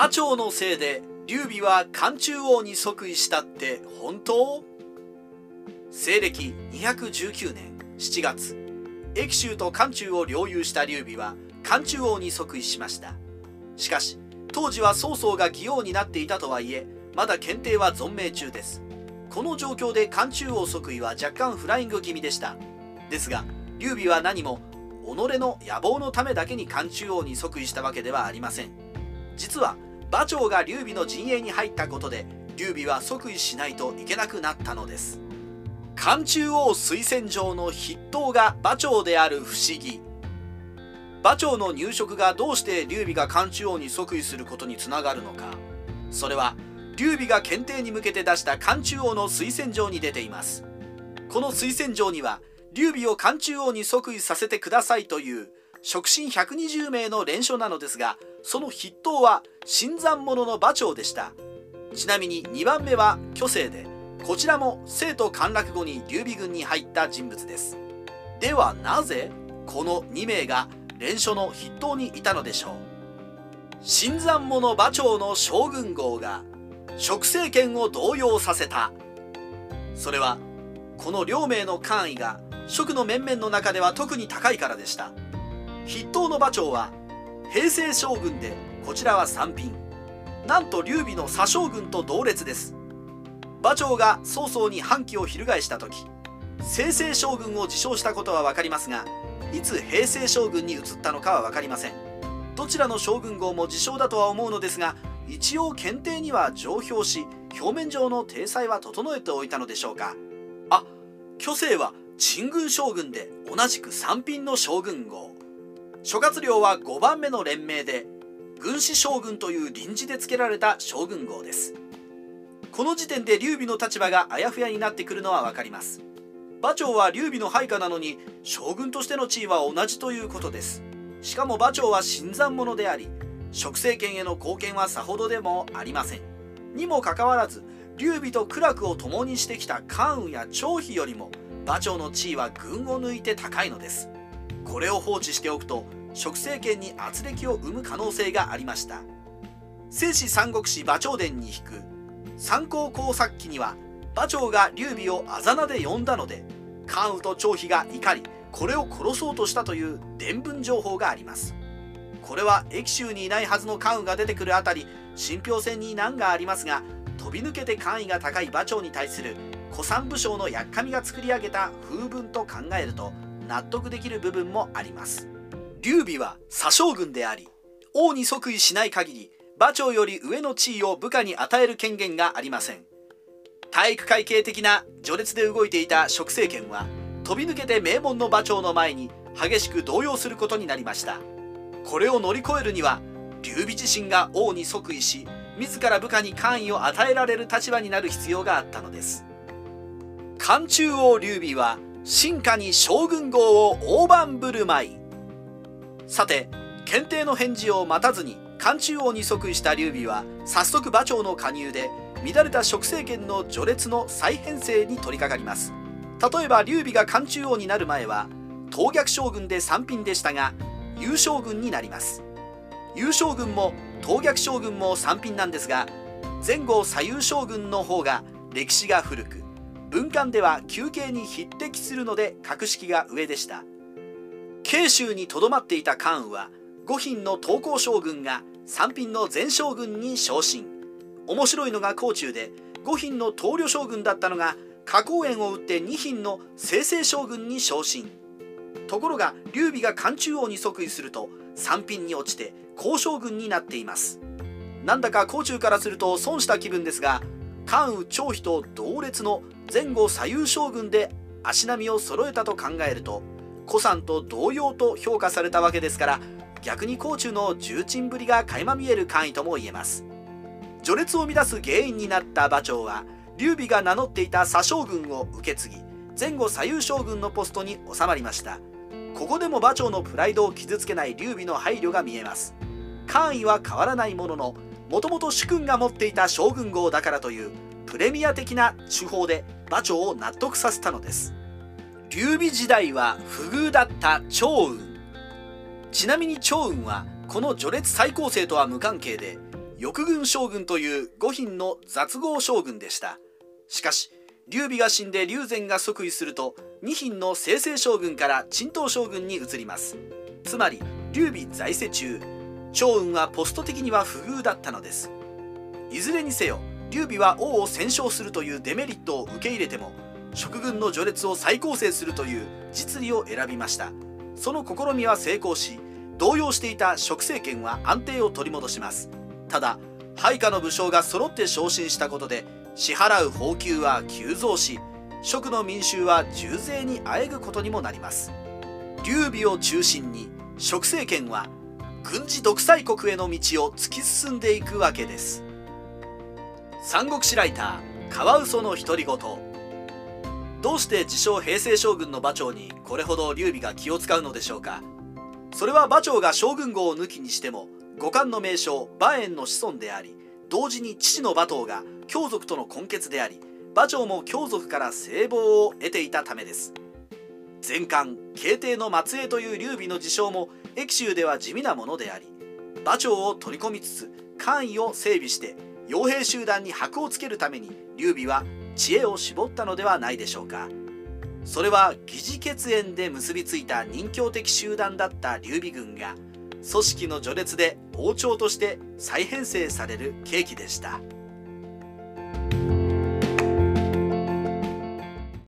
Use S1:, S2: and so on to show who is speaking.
S1: 馬長のせいで劉備は漢中王に即位したって本当？西暦219年7月益州と漢中を領有した劉備は漢中王に即位しました。しかし当時は曹操が義王になっていたとはいえまだ検定は存命中です。この状況で漢中王即位は若干フライング気味でした。ですが劉備は何も己の野望のためだけに漢中王に即位したわけではありません。実は馬長が劉備の陣営に入ったことで劉備は即位しないといけなくなったのです。漢中王推薦状の筆頭が馬長である不思議。馬長の入植がどうして劉備が漢中王に即位することにつながるのか。それは劉備が検定に向けて出した漢中王の推薦状に出ています。この推薦状には劉備を漢中王に即位させてくださいという触臣120名の連署なのですがその筆頭は新参者の馬長でした。ちなみに2番目は虚勢でこちらも生徒陥落後に劉備軍に入った人物です。ではなぜこの2名が連署の筆頭にいたのでしょう？新参者馬長の将軍号が食政権を動揺させた。それはこの両名の官位が職の面々の中では特に高いからでした。筆頭の馬長は平成将軍でこちらは三品。なんと劉備の左将軍と同列です。馬長が曹操に反旗を翻した時清々将軍を自称したことは分かりますがいつ平成将軍に移ったのかは分かりません。どちらの将軍号も自称だとは思うのですが一応検定には上表し表面上の体裁は整えておいたのでしょうか。あ虚勢は陳軍将軍で同じく三品の将軍号。諸葛亮は5番目の連名で軍師将軍という臨時で付けられた将軍号です。この時点で劉備の立場があやふやになってくるのは分かります。馬長は劉備の配下なのに将軍としての地位は同じということです。しかも馬長は新参者であり食政権への貢献はさほどでもありません。にもかかわらず劉備と苦楽を共にしてきた関羽や張飛よりも馬長の地位は群を抜いて高いのです。これを放置しておくと食政権に圧力を生む可能性がありました。聖史三国志馬長伝に引く参考工作記には馬長が劉備をあざ名で呼んだので関羽と張飛が怒りこれを殺そうとしたという伝聞情報があります。これは益州にいないはずの関羽が出てくるあたり信憑性に難がありますが飛び抜けて官位が高い馬長に対する古参武将のやっかみが作り上げた風文と考えると納得できる部分もあります。劉備は左将軍であり王に即位しない限り馬長より上の地位を部下に与える権限がありません。体育会系的な序列で動いていた食政権は飛び抜けて名門の馬長の前に激しく動揺することになりました。これを乗り越えるには劉備自身が王に即位し自ら部下に官位を与えられる立場になる必要があったのです。漢中王劉備は進化に将軍号を大盤振る舞い。さて検定の返事を待たずに漢中王に即位した劉備は早速馬長の加入で乱れた食政権の序列の再編成に取り掛かります。例えば劉備が漢中王になる前は東逆将軍で三品でしたが優将軍になります。優将軍も東逆将軍も三品なんですが前後左右将軍の方が歴史が古く文官では休憩に匹敵するので格式が上でした。慶州にとどまっていた関羽は五品の東光将軍が三品の前将軍に昇進。面白いのが甲冑で五品の東陵将軍だったのが花公園を打って二品の清々将軍に昇進。ところが劉備が漢中王に即位すると三品に落ちて交将軍になっています。なんだか甲冑からすると損した気分ですが関羽張飛と同列の前後左右将軍で足並みを揃えたと考えると古参と同様と評価されたわけですから逆に甲冑の重鎮ぶりが垣間見える官位とも言えます。序列を乱す原因になった馬長は劉備が名乗っていた左将軍を受け継ぎ前後左右将軍のポストに収まりました。ここでも馬長のプライドを傷つけない劉備の配慮が見えます。官位は変わらないもののもともと主君が持っていた将軍号だからというプレミア的な手法で馬長を納得させたのです。劉備時代は不遇だった趙雲。ちなみに趙雲はこの序列最高生とは無関係で翼軍将軍という五品の雑合将軍でした。しかし劉備が死んで劉禅が即位すると二品の清々将軍から陳東将軍に移ります。つまり劉備在世中趙雲はポスト的には不遇だったのです。いずれにせよ劉備は王を戦勝するというデメリットを受け入れても食軍の序列を再構成するという実利を選びました。その試みは成功し動揺していた食政権は安定を取り戻します。ただ配下の武将が揃って昇進したことで支払う俸給は急増し食の民衆は重税にあえぐことにもなります。劉備を中心に食政権は軍事独裁国への道を突き進んでいくわけです。三国志ライターカワウソの独り言。どうして自称平成将軍の馬長にこれほど劉備が気を使うのでしょうか。それは馬長が将軍号を抜きにしても五冠の名将馬燕の子孫であり同時に父の馬頭が強族との根結であり馬長も強族から聖望を得ていたためです。前漢慶帝の末裔という劉備の自称も益州では地味なものであり馬長を取り込みつつ官位を整備して傭兵集団に箔をつけるために劉備は知恵を絞ったのではないでしょうかそれは疑似血縁で結びついた人形的集団だった劉備軍が組織の序列で王朝として再編成される契機でした。